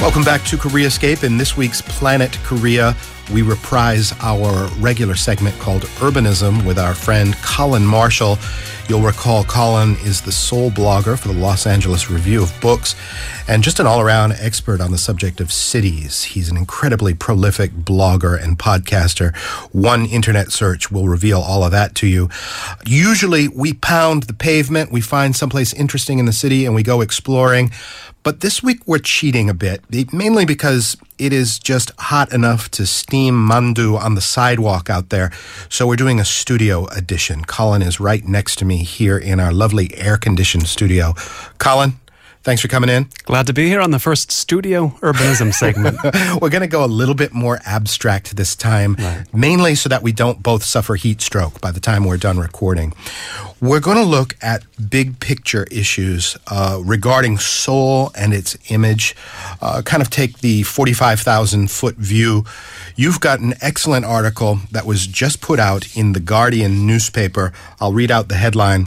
Welcome back to Koreascape. In this week's Planet Korea, we reprise our regular segment called Urbanism with our friend Colin Marshall. You'll recall Colin is the sole blogger for the Los Angeles Review of Books and just an all around expert on the subject of cities. He's an incredibly prolific blogger and podcaster. One internet search will reveal all of that to you. Usually, we pound the pavement, we find someplace interesting in the city, and we go exploring. But this week we're cheating a bit, mainly because it is just hot enough to steam mandu on the sidewalk out there. So we're doing a studio edition. Colin is right next to me here in our lovely air conditioned studio. Colin, Thanks for coming in. Glad to be here on the first studio urbanism segment. We're going to go a little bit more abstract this time, right. mainly so that we don't both suffer heat stroke by the time we're done recording. We're going to look at big picture issues uh, regarding Seoul and its image, uh, kind of take the 45,000 foot view. You've got an excellent article that was just put out in the Guardian newspaper. I'll read out the headline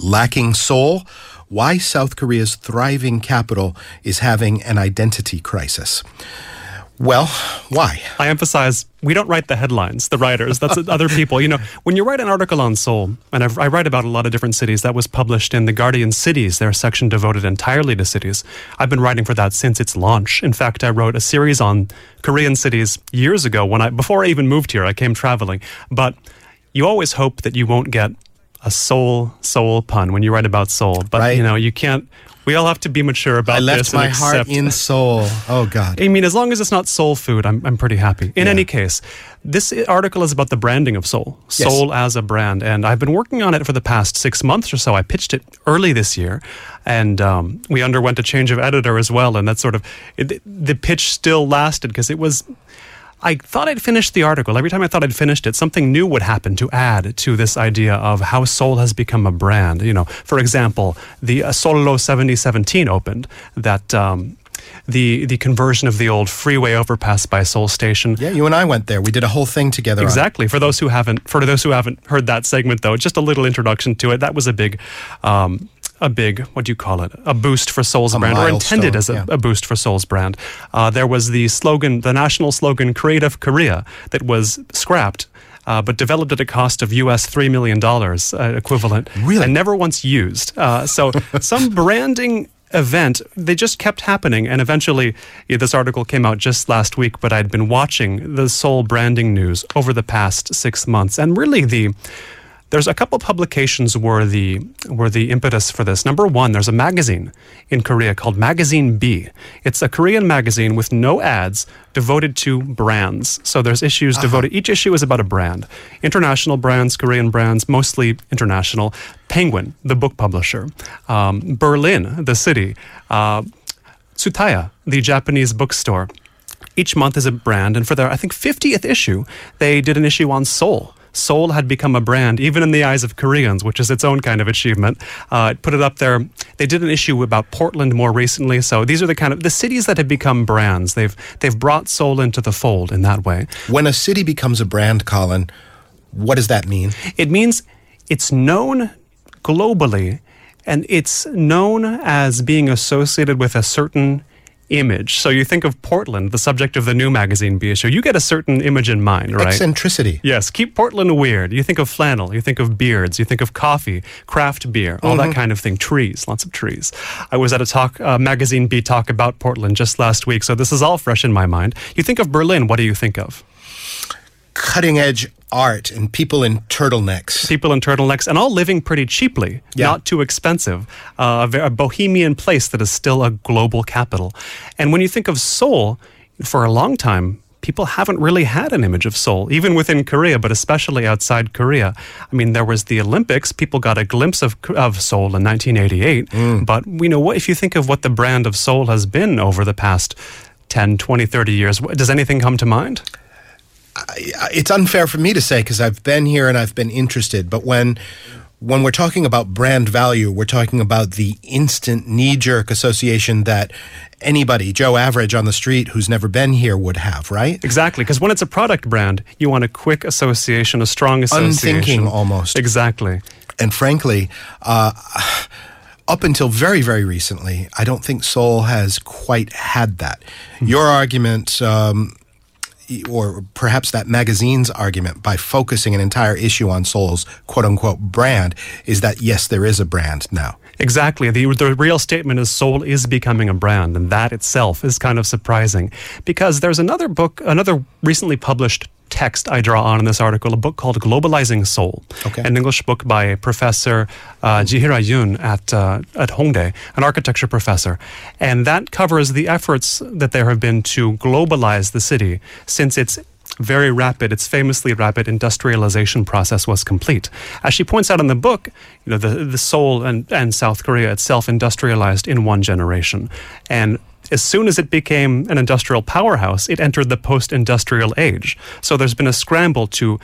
Lacking Seoul why South Korea's thriving capital is having an identity crisis. Well, why? I emphasize we don't write the headlines, the writers. That's other people. You know, when you write an article on Seoul, and I've, i write about a lot of different cities, that was published in the Guardian Cities, their section devoted entirely to cities. I've been writing for that since its launch. In fact, I wrote a series on Korean cities years ago when I before I even moved here. I came traveling, but you always hope that you won't get a soul soul pun when you write about Seoul, but right. you know you can't. We all have to be mature about this. I left my heart in soul. Oh God! I mean, as long as it's not Seoul food, I'm I'm pretty happy. In yeah. any case, this article is about the branding of soul, yes. Seoul as a brand, and I've been working on it for the past six months or so. I pitched it early this year, and um, we underwent a change of editor as well, and that sort of it, the pitch still lasted because it was I thought I'd finished the article. Every time I thought I'd finished it, something new would happen to add to this idea of how Seoul has become a brand. You know, for example, the uh, Seoullo 7017 opened that. Um, the the conversion of the old freeway overpass by Seoul Station. Yeah, you and I went there. We did a whole thing together. Exactly. For those who haven't for those who haven't heard that segment though, just a little introduction to it. That was a big um, a big, what do you call it, a boost for Seoul's a brand, or intended as a, yeah. a, boost for Seoul's brand. Uh, there was the slogan, the national slogan, Creative Korea, that was scrapped. Uh, but developed at a cost of US $3 million uh, equivalent. Really? And never once used. Uh, so some branding event, they just kept happening. And eventually, yeah, this article came out just last week, but I'd been watching the Seoul branding news over the past six months. And really, the there's a couple publications were the were the impetus for this. Number one, there's a magazine in Korea called Magazine B. It's a Korean magazine with no ads devoted to brands. So there's issues uh-huh. devoted. Each issue is about a brand. International brands, Korean brands, mostly international. Penguin, the book publisher. Um, Berlin, the city. Uh, Tsutaya, the Japanese bookstore each month is a brand. And for their, I think, 50th issue, they did an issue on Seoul. Seoul had become a brand, even in the eyes of Koreans, which is its own kind of achievement. Uh, put it up there. They did an issue about Portland more recently. So these are the kind of the cities that have become brands. They've they've brought Seoul into the fold in that way. When a city becomes a brand, Colin, what does that mean? It means it's known globally and it's known as being associated with a certain image. So you think of Portland, the subject of the new magazine B issue, you get a certain image in mind, right? Eccentricity. Yes, keep Portland weird. You think of flannel, you think of beards, you think of coffee, craft beer, all mm-hmm. that kind of thing. Trees, lots of trees. I was at a talk, uh, magazine B talk about Portland just last week, so this is all fresh in my mind. You think of Berlin, what do you think of? Cutting edge art and people in turtlenecks. People in turtlenecks and all living pretty cheaply, yeah. not too expensive. Uh, a, a bohemian place that is still a global capital. And when you think of Seoul, for a long time, people haven't really had an image of Seoul, even within Korea, but especially outside Korea. I mean, there was the Olympics. People got a glimpse of, of Seoul in 1988. Mm. But, you know, what if you think of what the brand of Seoul has been over the past 10, 20, 30 years, does anything come to mind? It's unfair for me to say because I've been here and I've been interested, but when when we're talking about brand value, we're talking about the instant knee jerk association that anybody, Joe Average on the street who's never been here, would have, right? Exactly. Because when it's a product brand, you want a quick association, a strong association. Unthinking almost. Exactly. And frankly, uh, up until very, very recently, I don't think Seoul has quite had that. Your argument, um, or perhaps that magazine's argument, by focusing an entire issue on Seoul's quote unquote brand, is that yes, there is a brand now. Exactly. The, the real statement is Seoul is becoming a brand, and that itself is kind of surprising because there's another book, another recently published text I draw on in this article, a book called Globalizing Seoul, okay. an English book by Professor uh, Jieheerah Yun at, uh, at Hongdae, an architecture professor. And that covers the efforts that there have been to globalize the city since its very rapid, its famously rapid industrialization process was complete. As she points out in the book, you know, the, the Seoul and, and South Korea itself industrialized in one generation. And as soon as it became an industrial powerhouse, it entered the post industrial age. So there's been a scramble to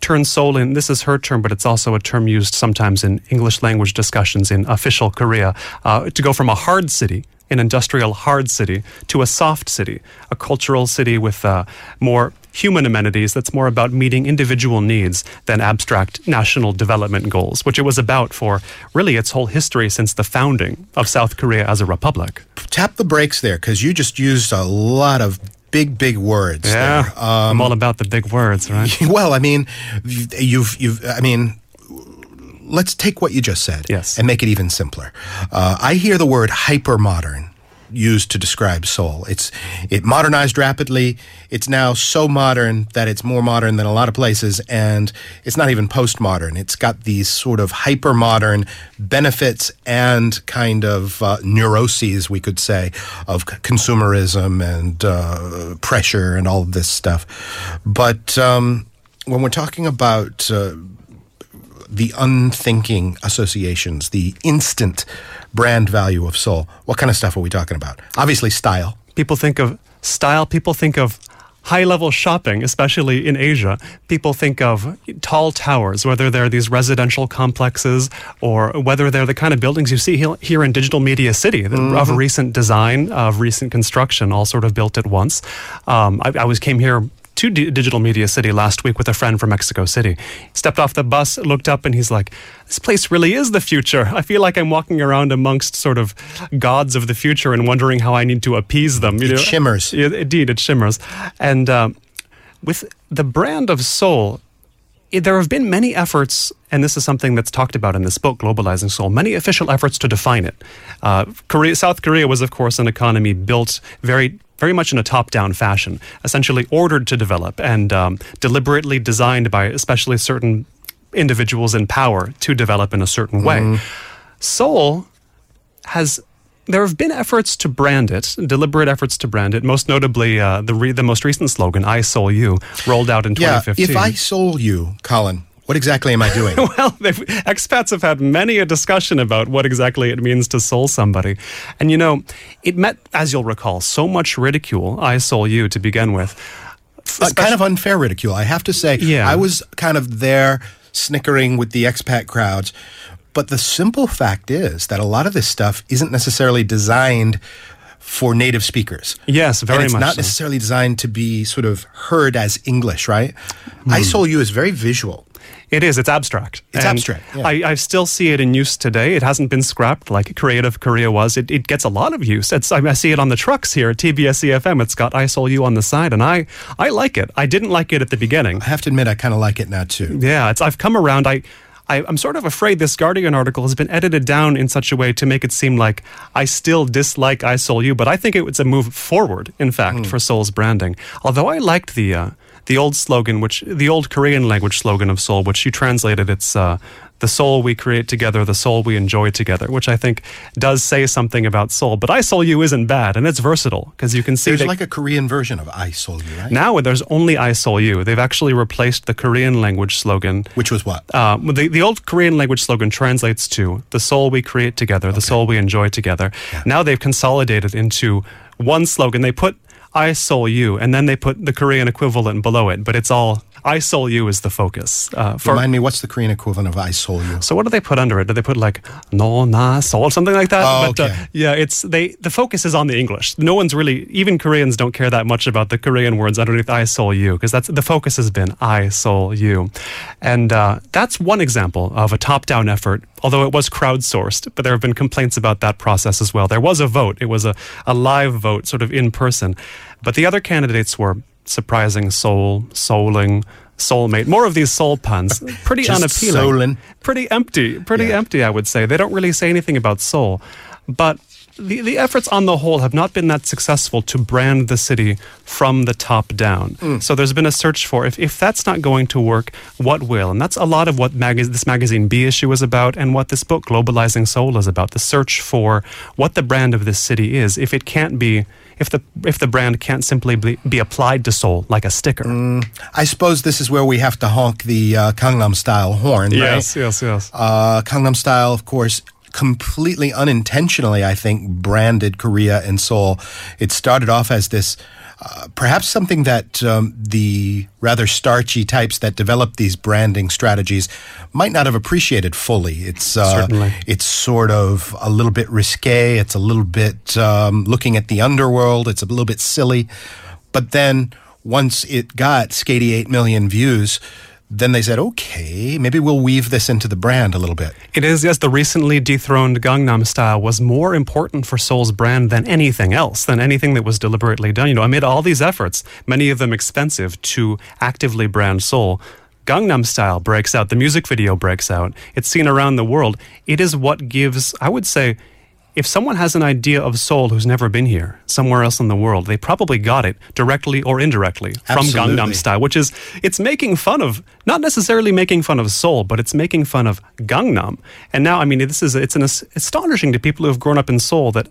turn Seoul in, this is her term, but it's also a term used sometimes in English language discussions in official Korea, uh, to go from a hard city, an industrial hard city, to a soft city, a cultural city with uh, more human amenities that's more about meeting individual needs than abstract national development goals, which it was about for really its whole history since the founding of South Korea as a republic. Tap the brakes there because you just used a lot of big, big words. Yeah, um, I'm all about the big words, right? Well, I mean, you've, you've, I mean, let's take what you just said yes. and make it even simpler. Uh, I hear the word hyper modern used to describe Seoul. It's it modernized rapidly. It's now so modern that it's more modern than a lot of places, and it's not even postmodern. It's got these sort of hyper modern benefits and kind of uh, neuroses, we could say, of consumerism and uh, pressure and all of this stuff. But um, when we're talking about uh, the unthinking associations, the instant brand value of Seoul. What kind of stuff are we talking about? Obviously, style. People think of style, people think of high level shopping, especially in Asia. People think of tall towers, whether they're these residential complexes or whether they're the kind of buildings you see here in Digital Media City mm-hmm. of recent design, of recent construction, all sort of built at once. Um, I, I was came here to D- Digital Media City last week with a friend from Mexico City. Stepped off the bus, looked up, and he's like, This place really is the future. I feel like I'm walking around amongst sort of gods of the future and wondering how I need to appease them. You it know? shimmers. Yeah, indeed, it shimmers. And uh, with the brand of Seoul, there have been many efforts, and this is something that's talked about in this book, Globalizing Seoul, many official efforts to define it. Uh, Korea, South Korea was, of course, an economy built very very much in a top down fashion, essentially ordered to develop and um, deliberately designed by especially certain individuals in power to develop in a certain way. Mm. Seoul has there have been efforts to brand it, deliberate efforts to brand it. Most notably, uh, the re- the most recent slogan "I Seoul You" rolled out in yeah, 2015. If I Seoul you, Colin, what exactly am I doing? well, expats have had many a discussion about what exactly it means to soul somebody. And you know, it met, as you'll recall, so much ridicule, I Seoul you to begin with. Uh, kind of unfair ridicule, I have to say. Yeah. I was kind of there snickering with the expat crowds. But the simple fact is that a lot of this stuff isn't necessarily designed for native speakers. Yes, very and it's much. not so. necessarily designed to be sort of heard as English, right? Mm. I Seoul You is very visual. It is. It's abstract. It's and abstract. Yeah. I, I still see it in use today. It hasn't been scrapped like Creative Korea was. It, it gets a lot of use. It's, I, I see it on the trucks here at TBS EFM. It's got I Seoul You on the side, and I, I like it. I didn't like it at the beginning. I have to admit, I kind of like it now too. Yeah, it's, I've come around. I, I, am sort of afraid this Guardian article has been edited down in such a way to make it seem like I still dislike I Seoul You, but I think it was a move forward, in fact, mm. for Seoul's branding. Although I liked the. Uh, the old slogan, which the old Korean language slogan of Seoul, which you translated, it's uh, the Seoul we create together, the Seoul we enjoy together, which I think does say something about Seoul. But I Seoul You isn't bad, and it's versatile because you can see there's like a Korean version of I Seoul You, right? Now there's only I Seoul You. They've actually replaced the Korean language slogan, which was what? Uh, the the old Korean language slogan translates to the Seoul we create together, the Seoul we enjoy together. Yeah. Now they've consolidated into one slogan. They put I Seoul You, and then they put the Korean equivalent below it, but it's all I Seoul You is the focus. Uh, for, Remind me, what's the Korean equivalent of I Seoul You? So what do they put under it? Do they put like No Na Soul, something like that? Oh, but, uh, okay. Uh, yeah, it's they. The focus is on the English. No one's really, even Koreans don't care that much about the Korean words underneath I Seoul You because that's the focus has been I Seoul You, and uh, that's one example of a top-down effort. Although it was crowdsourced, but there have been complaints about that process as well. There was a vote. It was a, a live vote, sort of in person. But the other candidates were surprising soul, souling, soulmate. More of these soul puns. Pretty Just unappealing. Pretty empty. Pretty yeah. empty, I would say. They don't really say anything about soul. But the, the efforts on the whole have not been that successful to brand the city from the top down. Mm. So there's been a search for if, if that's not going to work, what will? And that's a lot of what mag- this magazine B issue is about and what this book, Globalizing Seoul, is about the search for what the brand of this city is. If it can't be if the if the brand can't simply be, be applied to Seoul like a sticker. Mm, I suppose this is where we have to honk the uh, Gangnam style horn. Yes, right? yes, yes. Uh, Gangnam style, of course, completely unintentionally, I think, branded Korea and Seoul. It started off as this. Uh, perhaps something that um, the rather starchy types that developed these branding strategies might not have appreciated fully. It's uh, it's sort of a little bit risque. It's a little bit um, looking at the underworld. It's a little bit silly, but then once it got skady eight million views, then they said, okay, maybe we'll weave this into the brand a little bit. It is, yes. The recently dethroned Gangnam style was more important for Seoul's brand than anything else, than anything that was deliberately done. You know, amid all these efforts, many of them expensive, to actively brand Seoul, Gangnam Style breaks out, the music video breaks out. It's seen around the world. It is what gives, I would say, if someone has an idea of Seoul who's never been here, somewhere else in the world, they probably got it directly or indirectly Absolutely. from Gangnam Style, which is, it's making fun of, not necessarily making fun of Seoul, but it's making fun of Gangnam. And now, I mean, this is, it's an astonishing to people who have grown up in Seoul that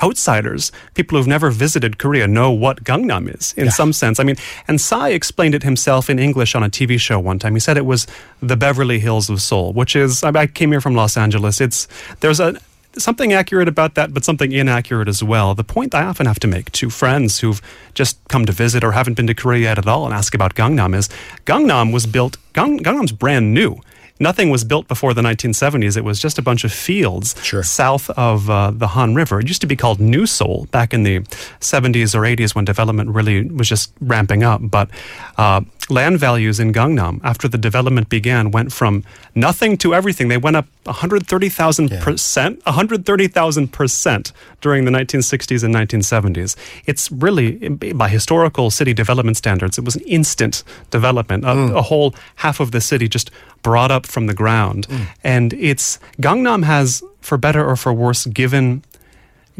outsiders, people who've never visited Korea, know what Gangnam is in yeah. some sense. I mean, and Psy explained it himself in English on a TV show one time. He said it was the Beverly Hills of Seoul, which is, I came here from Los Angeles. It's, there's a, something accurate about that, but something inaccurate as well. The point I often have to make to friends who've just come to visit or haven't been to Korea yet at all and ask about Gangnam is Gangnam was built, Gang, Gangnam's brand new nothing was built before the 1970s. It was just a bunch of fields sure. south of uh, the Han River. It used to be called New Seoul back in the 70s or 80s when development really was just ramping up. But uh, land values in Gangnam after the development began went from nothing to everything. They went up 130,000 yeah. percent, 130,000 percent during the 1960s and 1970s. It's really, by historical city development standards, it was an instant development. Mm. A, a, whole half of the city just brought up from the ground. Mm. And it's, Gangnam has, for better or for worse, given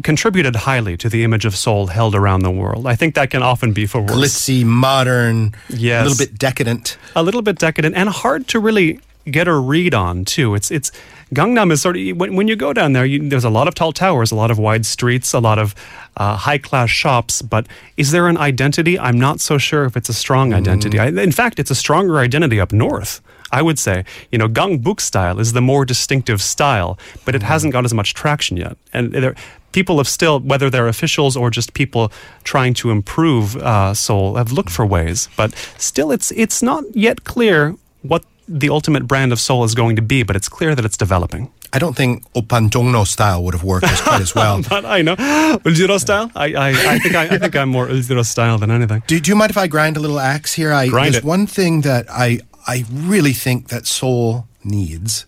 contributed highly to the image of Seoul held around the world. I think that can often be for worse. Glitzy, modern, yes. a little bit decadent. A little bit decadent and hard to really get a read on too. It's it's Gangnam is sort of when, when you go down there, you, there's a lot of tall towers, a lot of wide streets, a lot of uh, high class shops. But is there an identity? I'm not so sure if it's a strong mm. identity. Mm. I, in fact, it's a stronger identity up north. I would say, you know, Gangbuk style is the more distinctive style, but it mm. hasn't got as much traction yet. And there, people have still, whether they're officials or just people trying to improve uh, Seoul, have looked for ways. But still, it's it's not yet clear what the ultimate brand of Seoul is going to be, but it's clear that it's developing. I don't think Oppan Jongno style would have worked as quite as well. but I know Uljiro style. I, I, I think I, I, think I'm more Uljiro style than anything. Do, do you mind if I grind a little axe here? I, grind there's it. one thing that I I really think that Seoul needs,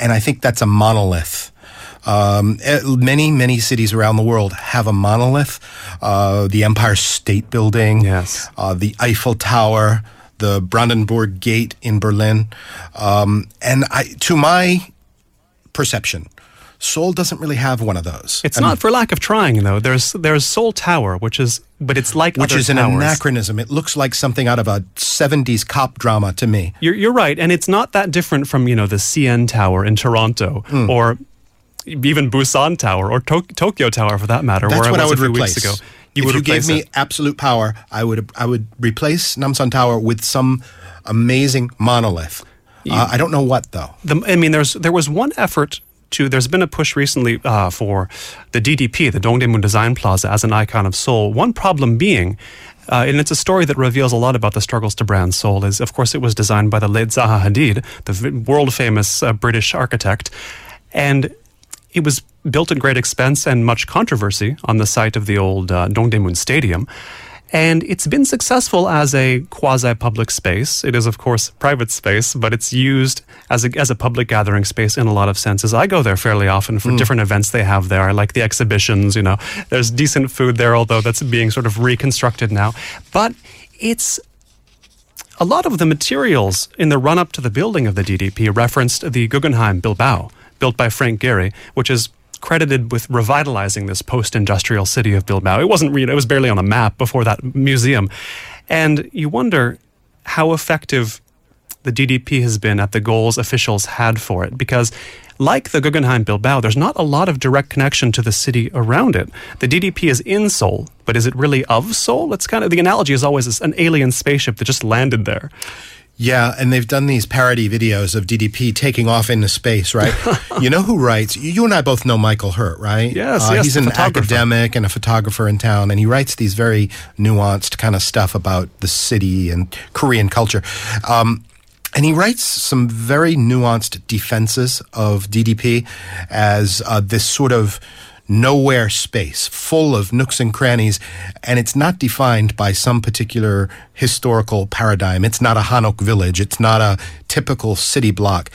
and I think that's a monolith. Um, eh, many, many cities around the world have a monolith. Uh, the Empire State Building, yes. Uh, the Eiffel Tower, the Brandenburg Gate in Berlin. Um, and I, to my perception, Seoul doesn't really have one of those. It's I not mean, for lack of trying, though. There's there's Seoul Tower, which is, but it's like which is an anachronism. It looks like something out of a '70s cop drama to me. You're, you're right, and it's not that different from you know the CN Tower in Toronto mm. or even Busan Tower or to- Tokyo Tower for that matter. That's where what I, was I would a few replace. Weeks ago. You if you gave me it. absolute power, I would I would replace Namsan Tower with some amazing monolith. uh, I don't know what though. The, I mean, there's there was one effort to. There's been a push recently uh, for the DDP, the Dongdaemun Design Plaza, as an icon of Seoul. One problem being Uh, and it's a story that reveals a lot about the struggles to brand Seoul. Is of course it was designed by the late Zaha Hadid, the world famous uh, British architect, and it was built at great expense and much controversy on the site of the old uh, Dongdaemun Stadium. And it's been successful as a quasi public space. It is, of course, private space, but it's used as a, as a public gathering space in a lot of senses. I go there fairly often for mm. different events they have there. I like the exhibitions, you know. There's decent food there, although that's being sort of reconstructed now. But it's a lot of the materials in the run up to the building of the DDP referenced the Guggenheim Bilbao, built by Frank Gehry, which is credited with revitalizing this post-industrial city of Bilbao. It wasn't it was barely on a map before that museum. And you wonder how effective the DDP has been at the goals officials had for it because like the Guggenheim Bilbao, there's not a lot of direct connection to the city around it. The DDP is in Seoul, but is it really of Seoul? It's kind of the analogy is always an alien spaceship that just landed there. Yeah, and they've done these parody videos of DDP taking off into space, right? you know who writes? You and I both know Michael Hurt, right? Yes, uh, yes He's an academic and a photographer in town, and he writes these very nuanced kind of stuff about the city and Korean culture. Um, and he writes some very nuanced defenses of DDP as uh, this sort of nowhere space full of nooks and crannies, and it's not defined by some particular historical paradigm. It's not a Hanok village. It's not a typical city block.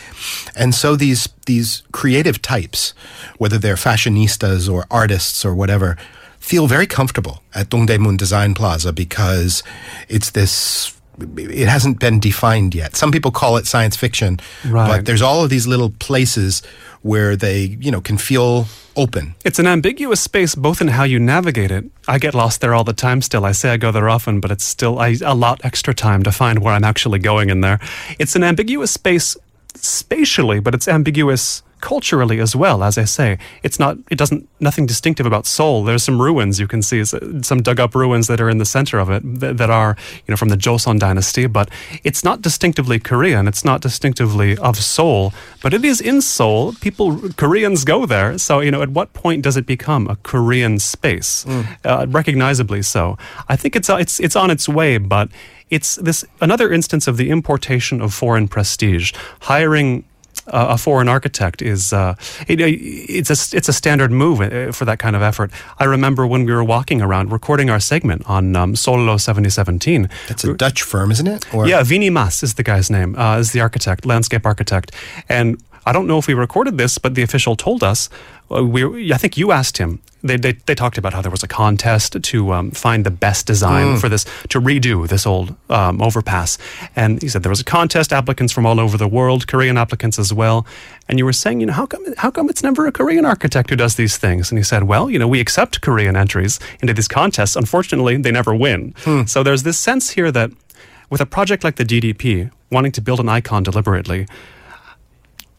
And so these, these creative types, whether they're fashionistas or artists or whatever, feel very comfortable at Dongdaemun Design Plaza because it's this it hasn't been defined yet. Some people call it science fiction, right. but there's all of these little places where they, you know, can feel open. It's an ambiguous space both in how you navigate it. I get lost there all the time still. I say I go there often, but it's still I, a lot extra time to find where I'm actually going in there. It's an ambiguous space spatially, but it's ambiguous culturally as well. As I say, it's not. It doesn't. Nothing distinctive about Seoul. There's some ruins you can see, some dug up ruins that are in the center of it that, that are you know from the Joseon dynasty. But it's not distinctively Korean. It's not distinctively of Seoul. But it is in Seoul. People Koreans go there. So you know, at what point does it become a Korean space? Mm. Uh, recognizably so. I think it's it's it's on its way, but it's this another instance of the importation of foreign prestige, hiring a foreign architect is uh, it, it's a it's a standard move uh, for that kind of effort. I remember when we were walking around recording our segment on um, Seoullo 7017. That's a Dutch firm, isn't it? Or? Yeah, Winy Maas is the guy's name. Uh, is the architect, landscape architect, and I don't know if we recorded this, but the official told us. Uh, we, I think you asked him they, they, they, talked about how there was a contest to um, find the best design mm. for this, to redo this old um, overpass. And he said there was a contest, applicants from all over the world, Korean applicants as well. And you were saying, you know, how come, how come it's never a Korean architect who does these things? And he said, well, you know, we accept Korean entries into these contests. Unfortunately, they never win. Mm. So there's this sense here that with a project like the DDP, wanting to build an icon deliberately,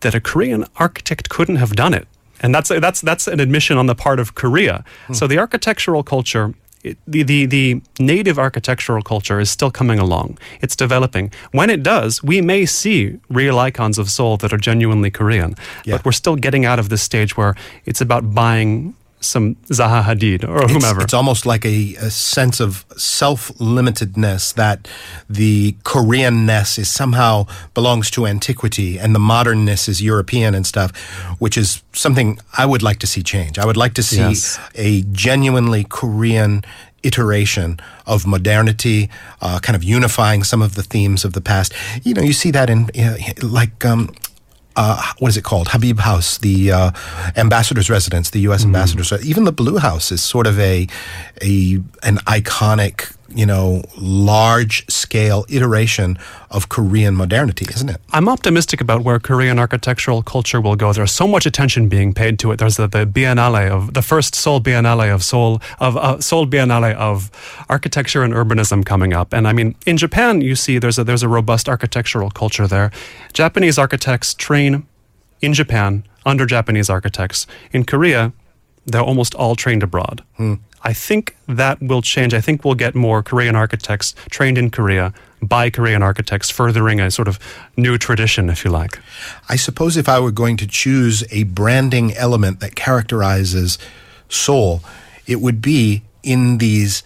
that a Korean architect couldn't have done it and that's that's that's an admission on the part of Korea. Hmm. So the architectural culture. It, the, the the native architectural culture is still coming along. It's developing. When it does, we may see real icons of Seoul that are genuinely Korean. Yeah. But we're still getting out of this stage where it's about buying some Zaha Hadid or whomever. It's, it's almost like a, a, sense of self-limitedness that the Koreanness is somehow belongs to antiquity and the modernness is European and stuff, which is something I would like to see change. I would like to see yes. a genuinely Korean iteration of modernity, uh, kind of unifying some of the themes of the past. You know, you see that in uh, like um, uh, what is it called? Habib House, the uh, ambassador's residence, the U.S. Mm. ambassador's. Even the Blue House is sort of a a an iconic you know, large scale iteration of Korean modernity, isn't it? I'm optimistic about where Korean architectural culture will go. There's so much attention being paid to it. There's the, the Biennale of the first Seoul Biennale of Seoul of uh, Seoul Biennale of architecture and urbanism coming up. And I mean, in Japan, you see there's a there's a robust architectural culture there. Japanese architects train in Japan under Japanese architects. In Korea, they're almost all trained abroad. Hmm. I think that will change. I think we'll get more Korean architects trained in Korea by Korean architects, furthering a sort of new tradition, if you like. I suppose if I were going to choose a branding element that characterizes Seoul, it would be in these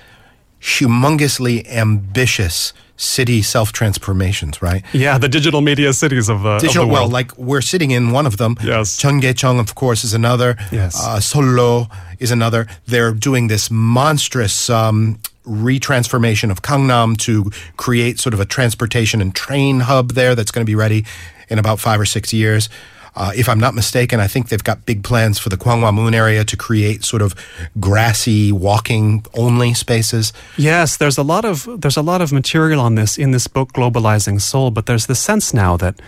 humongously ambitious city self transformations, right? Yeah, the digital media cities of the, Digital, of the well, like we're sitting in one of them. Yes. Cheonggyecheon, of course, is another. Yes. Uh, Seoullo is another. They're doing this monstrous um, retransformation of Gangnam to create sort of a transportation and train hub there that's going to be ready in about five or six years. Uh, if I'm not mistaken, I think they've got big plans for the Gwanghwamun area to create sort of grassy, walking-only spaces. Yes, there's a lot of there's a lot of material on this in this book, Globalizing Seoul. But there's the sense now that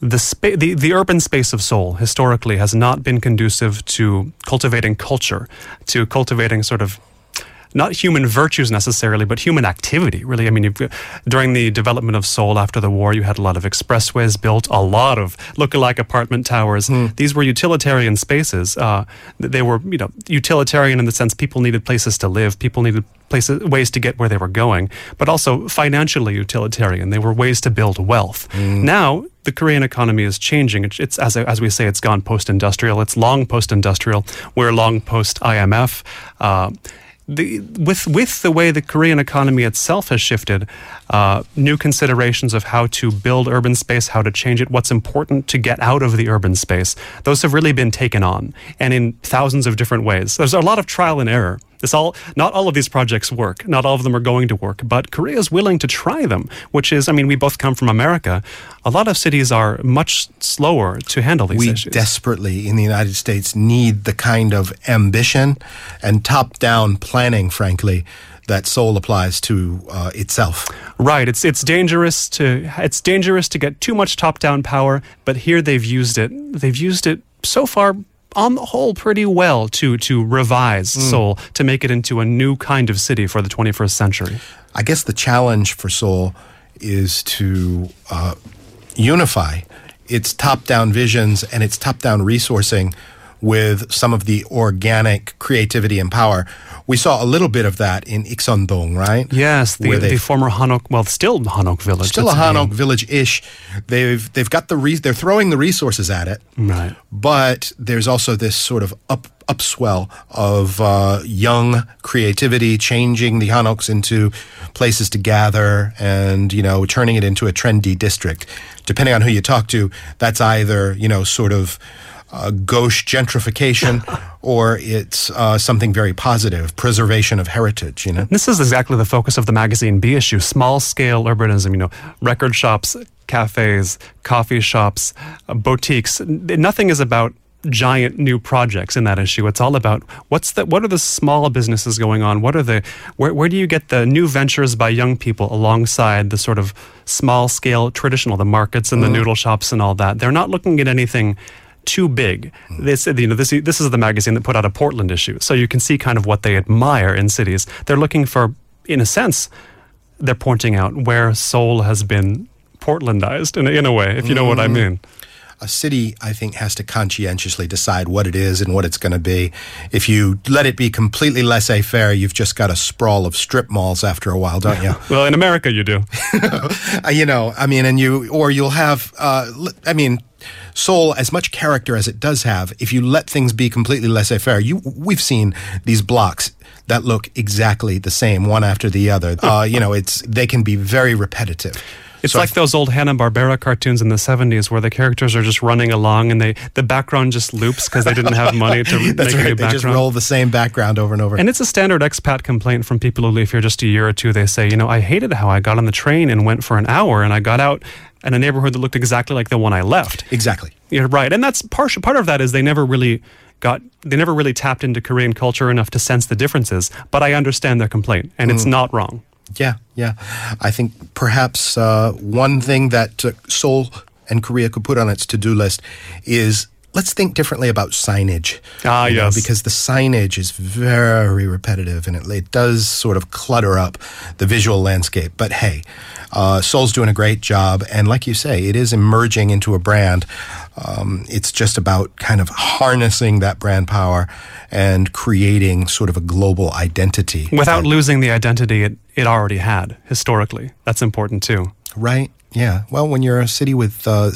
the spa- the the urban space of Seoul historically has not been conducive to cultivating culture, to cultivating sort of not human virtues necessarily, but human activity. Really, I mean, during the development of Seoul after the war, you had a lot of expressways built, a lot of look-alike apartment towers. These were utilitarian spaces. Uh, they were, you know, utilitarian in the sense people needed places to live, people needed places, ways to get where they were going, but also financially utilitarian. They were ways to build wealth. Now. The Korean economy is changing. It's, it's as, as we say, it's gone post-industrial. It's long post-industrial. We're long post-IMF. Uh, the, with with the way the Korean economy itself has shifted, uh, new considerations of how to build urban space, how to change it, what's important to get out of the urban space, those have really been taken on, and in thousands of different ways. There's a lot of trial and error. This all not all of these projects work. Not all of them are going to work, but Korea is willing to try them. Which is, I mean, we both come from America. A lot of cities are much slower to handle these we issues. We desperately in the United States need the kind of ambition and top-down planning, frankly, that Seoul applies to uh, itself. Right. It's it's dangerous to it's dangerous to get too much top down power, but here they've used it. They've used it so far on the whole pretty well to to revise Seoul to make it into a new kind of city for the 21st century. I guess the challenge for Seoul is to uh, unify its top-down visions and its top-down resourcing with some of the organic creativity and power. We saw a little bit of that in Ikseondong, right? Yes, the, Where the former Hanok, well, still Hanok village. Still a Hanok village-ish. They've they've got the re- they're throwing the resources at it, Right. but there's also this sort of up upswell of uh, young creativity, changing the Hanoks into places to gather, and you know, turning it into a trendy district. Depending on who you talk to, that's either you know, sort of. Uh, gauche gentrification, or it's uh, something very positive, preservation of heritage. You know, This is exactly the focus of the magazine B issue small scale urbanism, you know, record shops, cafes, coffee shops, uh, boutiques. Nothing is about giant new projects in that issue. It's all about what's the what are the small businesses going on? What are the where where do you get the new ventures by young people alongside the sort of small scale traditional the markets and the noodle shops and all that. They're not looking at anything too big. This, you know, this, this is the magazine that put out a Portland issue, so you can see kind of what they admire in cities. They're looking for, in a sense, they're pointing out where Seoul has been Portlandized in a, in a way, if you know what I mean. a city, I think, has to conscientiously decide what it is and what it's going to be. If you let it be completely laissez faire, you've just got a sprawl of strip malls after a while, don't you? Well, in America, you do. You know, I mean, and you, or you'll have, uh, I mean, Seoul, as much character as it does have, if you let things be completely laissez faire, you, we've seen these blocks that look exactly the same, one after the other. Uh, you know, it's, they can be very repetitive. It's So like those old Hanna Barbera cartoons in the '70s, where the characters are just running along and they the background just loops because they didn't have money to make a new right. They just background. roll the same background over and over. And it's a standard expat complaint from people who live here just a year or two. They say, you know, I hated how I got on the train and went for an hour and I got out in a neighborhood that looked exactly like the one I left. exactly. You're right. And that's partial, part of that is they never really got, they never really tapped into Korean culture enough to sense the differences. But I understand their complaint and it's mm. not wrong. Yeah, yeah. I think perhaps uh, one thing that uh, Seoul and Korea could put on its to do list is let's think differently about signage. Ah, You know, yes. because the signage is very repetitive and it, it does sort of clutter up the visual landscape. But hey, uh, Seoul's doing a great job. And like you say, it is emerging into a brand. Um, it's just about kind of harnessing that brand power and creating sort of a global identity. Without losing the identity it, it already had historically. That's important too. Right? Yeah, well, when you're a city with uh,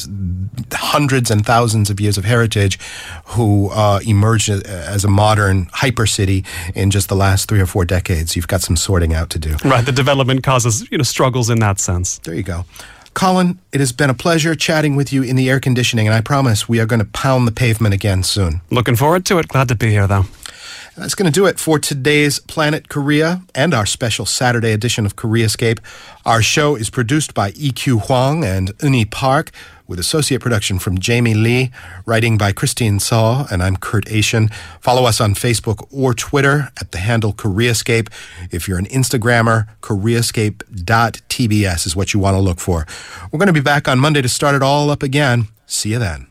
hundreds and thousands of years of heritage, who uh, emerged as a modern hyper city in just the last three or four decades, you've got some sorting out to do. Right, the development causes you know struggles in that sense. There you go. Colin, it has been a pleasure chatting with you in the air conditioning, and I promise we are going to pound the pavement again soon. Looking forward to it. Glad to be here, though. That's going to do it for today's Planet Korea and our special Saturday edition of Koreascape. Our show is produced by EQ Huang and Uni Park, with associate production from Jamie Lee, writing by Christine Saw, and I'm Kurt Achin. Follow us on Facebook or Twitter at the handle Koreascape. If you're an Instagrammer, koreascape.tbs is what you want to look for. We're going to be back on Monday to start it all up again. See you then.